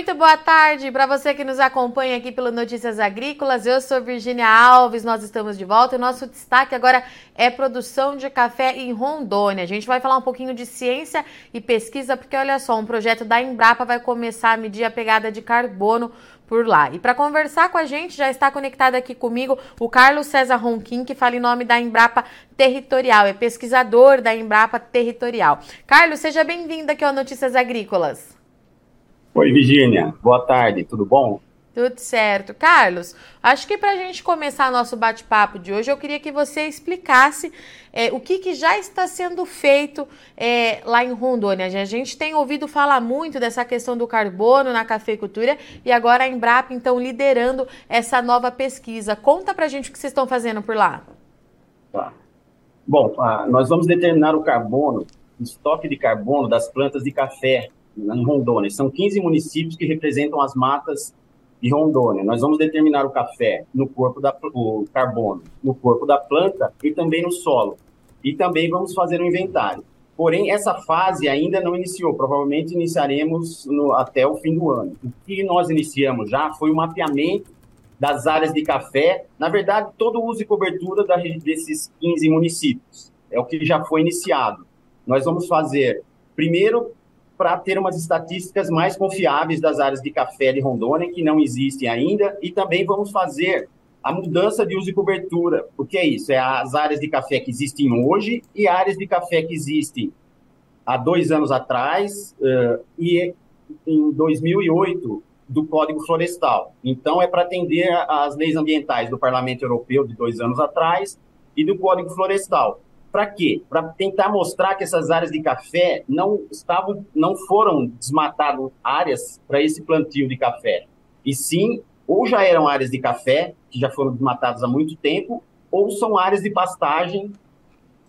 Muito boa tarde para você que nos acompanha aqui pelo Notícias Agrícolas. Eu sou Virginia Alves, nós estamos de volta e nosso destaque agora é produção de café em Rondônia. A gente vai falar um pouquinho de ciência e pesquisa, porque olha só, um projeto da Embrapa vai começar a medir a pegada de carbono por lá. E para conversar com a gente, já está conectado aqui comigo o Carlos César Ronquim, que fala em nome da Embrapa Territorial, é pesquisador da Embrapa Territorial. Carlos, seja bem-vindo aqui ao Notícias Agrícolas. Oi, Virginia. Boa tarde, tudo bom? Tudo certo. Carlos, acho que para a gente começar nosso bate-papo de hoje, eu queria que você explicasse é, o que, que, já está sendo feito é, lá em Rondônia. A gente tem ouvido falar muito dessa questão do carbono na cafeicultura e agora a Embrapa, então, liderando essa nova pesquisa. Conta para a gente o que vocês estão fazendo por lá. Tá. Bom, ah, nós vamos determinar o carbono, o estoque de carbono das plantas de café em Rondônia. São 15 municípios que representam as matas de Rondônia. Nós vamos determinar o café no corpo da o carbono, no corpo da planta e também no solo. E também vamos fazer um inventário. Porém, essa fase ainda não iniciou. Provavelmente iniciaremos no, até o fim do ano. O que nós iniciamos já foi o mapeamento das áreas de café. Na verdade, todo o uso e cobertura da, desses 15 municípios. É o que já foi iniciado. Nós vamos fazer, primeiro, para ter umas estatísticas mais confiáveis das áreas de café de Rondônia, que não existem ainda, e também vamos fazer a mudança de uso e cobertura. O que é isso? É as áreas de café que existem hoje e áreas de café que existem há dois anos atrás uh, e em 2008 do Código Florestal. Então, é para atender às leis ambientais do Parlamento Europeu de dois anos atrás e do Código Florestal. Para quê? Para tentar mostrar que essas áreas de café não estavam, não foram desmatadas áreas para esse plantio de café. E sim, ou já eram áreas de café que já foram desmatadas há muito tempo, ou são áreas de pastagem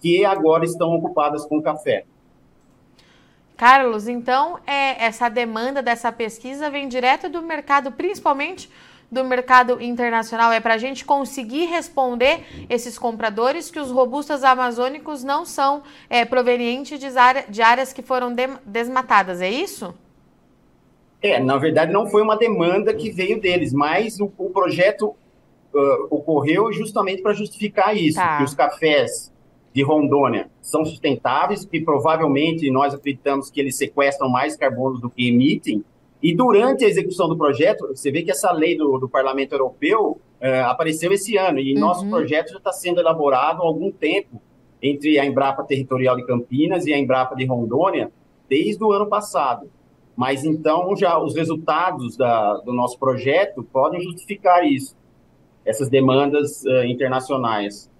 que agora estão ocupadas com café. Carlos, então é, essa demanda dessa pesquisa vem direto do mercado, principalmente do mercado internacional é para a gente conseguir responder esses compradores que os robustas amazônicos não são é, provenientes de, área, de, áreas que foram de, desmatadas, é isso? É, na verdade não foi uma demanda que veio deles, mas o, o projeto uh, ocorreu justamente para justificar isso, tá. que os cafés de Rondônia são sustentáveis, que provavelmente nós acreditamos que eles sequestram mais carbono do que emitem, e durante a execução do projeto, você vê que essa lei do, do Parlamento Europeu é, apareceu esse ano, e uhum. nosso projeto já está sendo elaborado há algum tempo entre a Embrapa Territorial de Campinas e a Embrapa de Rondônia, desde o ano passado. Mas então já os resultados da, do nosso projeto podem justificar isso, essas demandas uh, internacionais.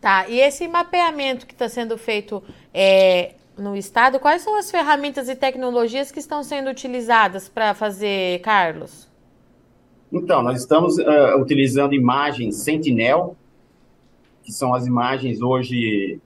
Tá, e esse mapeamento que está sendo feito é, no estado, quais são as ferramentas e tecnologias que estão sendo utilizadas para fazer, Carlos? Então, nós estamos uh, utilizando imagens Sentinel, que são as imagens hoje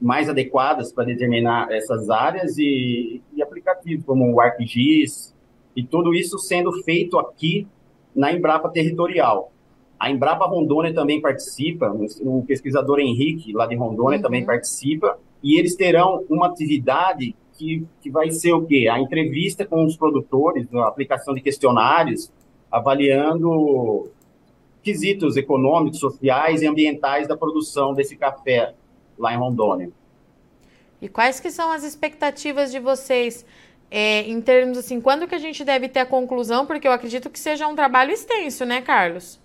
mais adequadas para determinar essas áreas e, e aplicativos como o ArcGIS e tudo isso sendo feito aqui na Embrapa Territorial. A Embrapa Rondônia também participa, o pesquisador Henrique, lá de Rondônia, uhum. também participa, e eles terão uma atividade que, que vai ser o quê? A entrevista com os produtores, a aplicação de questionários, avaliando quesitos econômicos, sociais e ambientais da produção desse café lá em Rondônia. E quais que são as expectativas de vocês é, em termos assim, quando que a gente deve ter a conclusão? Porque eu acredito que seja um trabalho extenso, né, Carlos?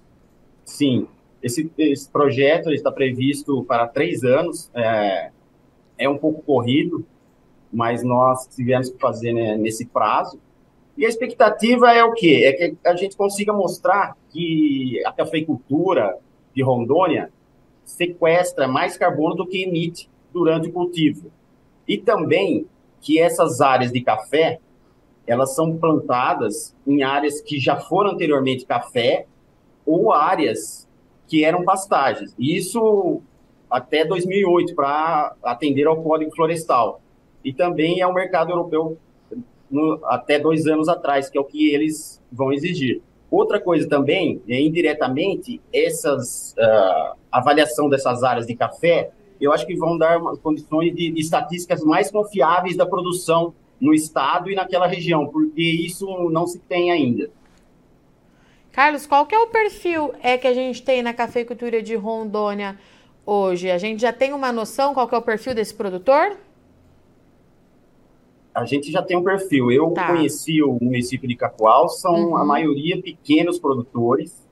Sim, esse, esse projeto está previsto para três anos. É, é um pouco corrido, mas nós tivemos que fazer né, nesse prazo. E a expectativa é o quê? É que a gente consiga mostrar que a cafeicultura de Rondônia sequestra mais carbono do que emite durante o cultivo. E também que essas áreas de café, elas são plantadas em áreas que já foram anteriormente café ou áreas que eram pastagens. Isso até 2008 para atender ao Código Florestal. E também é o mercado europeu no, até dois anos atrás, que é o que eles vão exigir. Outra coisa também, é, indiretamente, essas uh, avaliação dessas áreas de café, eu acho que vão dar condições de, de estatísticas mais confiáveis da produção no estado e naquela região, porque isso não se tem ainda. Carlos, qual que é o perfil é que a gente tem na cafeicultura de Rondônia hoje? A gente já tem uma noção qual que é o perfil desse produtor? A gente já tem um perfil. Eu tá. conheci o município de Cacoal, são uhum. a maioria pequenos produtores.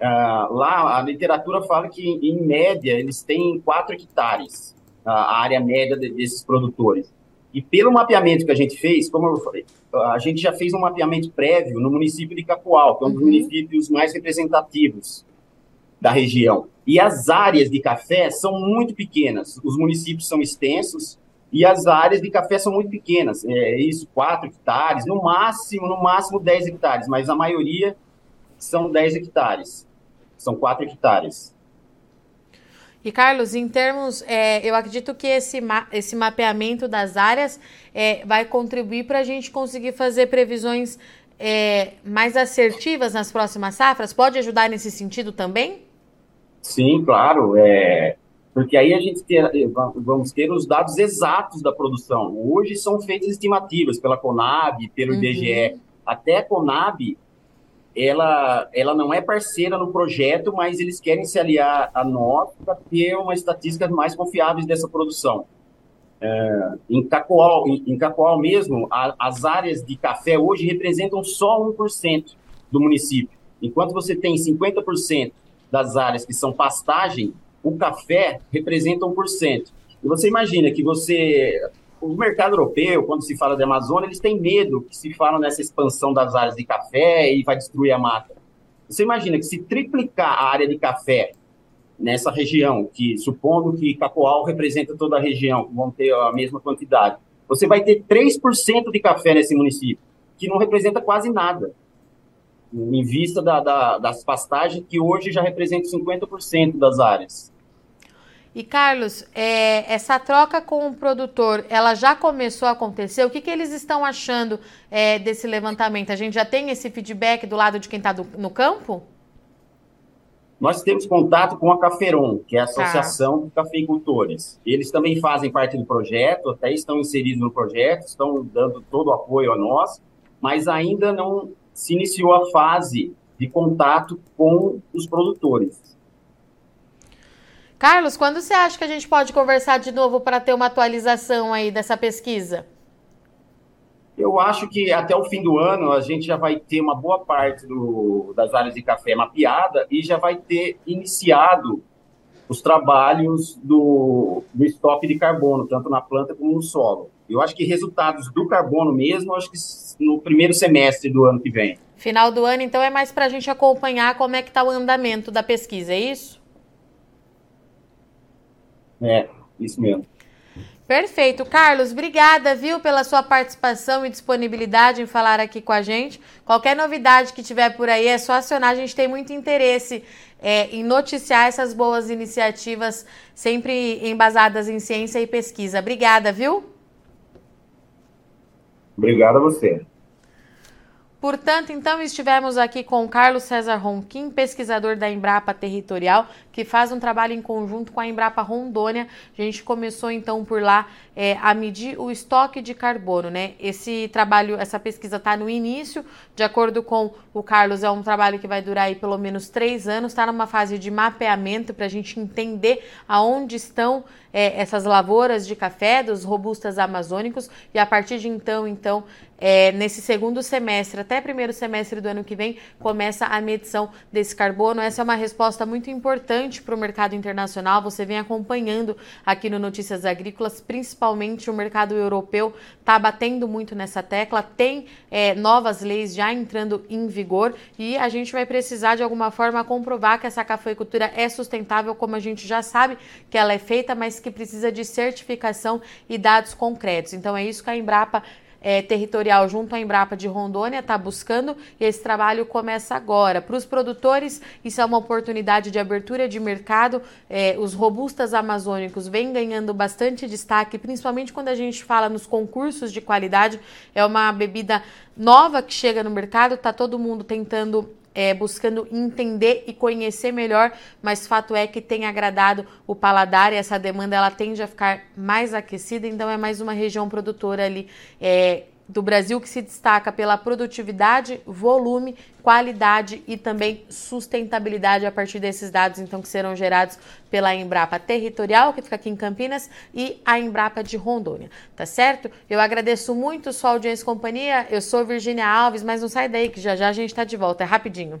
Uh, lá a literatura fala que, em média, eles têm 4 hectares, a área média desses produtores. E pelo mapeamento que a gente fez, como eu falei, a gente já fez um mapeamento prévio no município de Cacoal, que é um dos uhum. municípios mais representativos da região. E as áreas de café são muito pequenas. Os municípios são extensos e as áreas de café são muito pequenas. É isso, 4 hectares, no máximo, no máximo 10 hectares, mas a maioria são 10 hectares. São 4 hectares. E Carlos, em termos, é, eu acredito que esse, ma esse mapeamento das áreas é, vai contribuir para a gente conseguir fazer previsões é, mais assertivas nas próximas safras? Pode ajudar nesse sentido também? Sim, claro. É, porque aí a gente ter, vamos ter os dados exatos da produção. Hoje são feitas estimativas pela Conab, pelo uhum. IBGE. Até a Conab ela, ela não é parceira no projeto, mas eles querem se aliar a nós para ter uma estatística mais confiáveis dessa produção. É, em, Cacoal, em, em Cacoal mesmo, a, as áreas de café hoje representam só 1% do município. Enquanto você tem 50% das áreas que são pastagem, o café representa 1%. E você imagina que você o mercado europeu, quando se fala de Amazônia, eles têm medo que se fala nessa expansão das áreas de café e vai destruir a mata. Você imagina que se triplicar a área de café nessa região, que supondo que Capoal representa toda a região, vão ter a mesma quantidade, você vai ter 3% de café nesse município, que não representa quase nada, em vista da, da, das pastagens que hoje já representam 50% das áreas. E Carlos, é, essa troca com o produtor, ela já começou a acontecer? O que, que eles estão achando é, desse levantamento? A gente já tem esse feedback do lado de quem está no campo? Nós temos contato com a Caferon, que é a tá. Associação tá. de Cafeicultores. Eles também fazem parte do projeto, até estão inseridos no projeto, estão dando todo o apoio a nós, mas ainda não se iniciou a fase de contato com os produtores. Carlos, quando você acha que a gente pode conversar de novo para ter uma atualização aí dessa pesquisa? Eu acho que até o fim do ano a gente já vai ter uma boa parte do, das áreas de café mapeada e já vai ter iniciado os trabalhos do, do estoque de carbono, tanto na planta como no solo. Eu acho que resultados do carbono mesmo, acho que no primeiro semestre do ano que vem. Final do ano, então, é mais para a gente acompanhar como é que está o andamento da pesquisa, é isso? É, isso mesmo. Perfeito. Carlos, obrigada, viu, pela sua participação e disponibilidade em falar aqui com a gente. Qualquer novidade que tiver por aí, é só acionar. A gente tem muito interesse é, em noticiar essas boas iniciativas, sempre embasadas em ciência e pesquisa. Obrigada, viu? Obrigado a você. Portanto, então estivemos aqui com Carlos César Ronquim, pesquisador da Embrapa Territorial, que faz um trabalho em conjunto com a Embrapa Rondônia. A gente começou então por lá é, a medir o estoque de carbono, né? Esse trabalho, essa pesquisa está no início, de acordo com o Carlos, é um trabalho que vai durar aí pelo menos três anos, está numa fase de mapeamento para a gente entender aonde estão é, essas lavouras de café dos robustas amazônicos e a partir de então, então, é, nesse segundo semestre, até primeiro semestre do ano que vem, começa a medição desse carbono. Essa é uma resposta muito importante para o mercado internacional. Você vem acompanhando aqui no Notícias Agrícolas, principalmente o mercado europeu está batendo muito nessa tecla. Tem é, novas leis já entrando em vigor e a gente vai precisar de alguma forma comprovar que essa cafeicultura é sustentável, como a gente já sabe que ela é feita, mas que precisa de certificação e dados concretos. Então é isso que a Embrapa é, territorial junto à Embrapa de Rondônia está buscando e esse trabalho começa agora. Para os produtores, isso é uma oportunidade de abertura de mercado. É, os robustas amazônicos vêm ganhando bastante destaque, principalmente quando a gente fala nos concursos de qualidade. É uma bebida nova que chega no mercado, está todo mundo tentando é, buscando entender e conhecer melhor, mas fato é que tem agradado o paladar e essa demanda ela tende a ficar mais aquecida, então é mais uma região produtora ali é, do Brasil que se destaca pela produtividade, volume, qualidade e também sustentabilidade a partir desses dados, então, que serão gerados pela Embrapa Territorial, que fica aqui em Campinas, e a Embrapa de Rondônia, tá certo? Eu agradeço muito sua audiência e companhia. Eu sou Virginia Alves, mas não sai daí, que já já a gente está de volta. É rapidinho.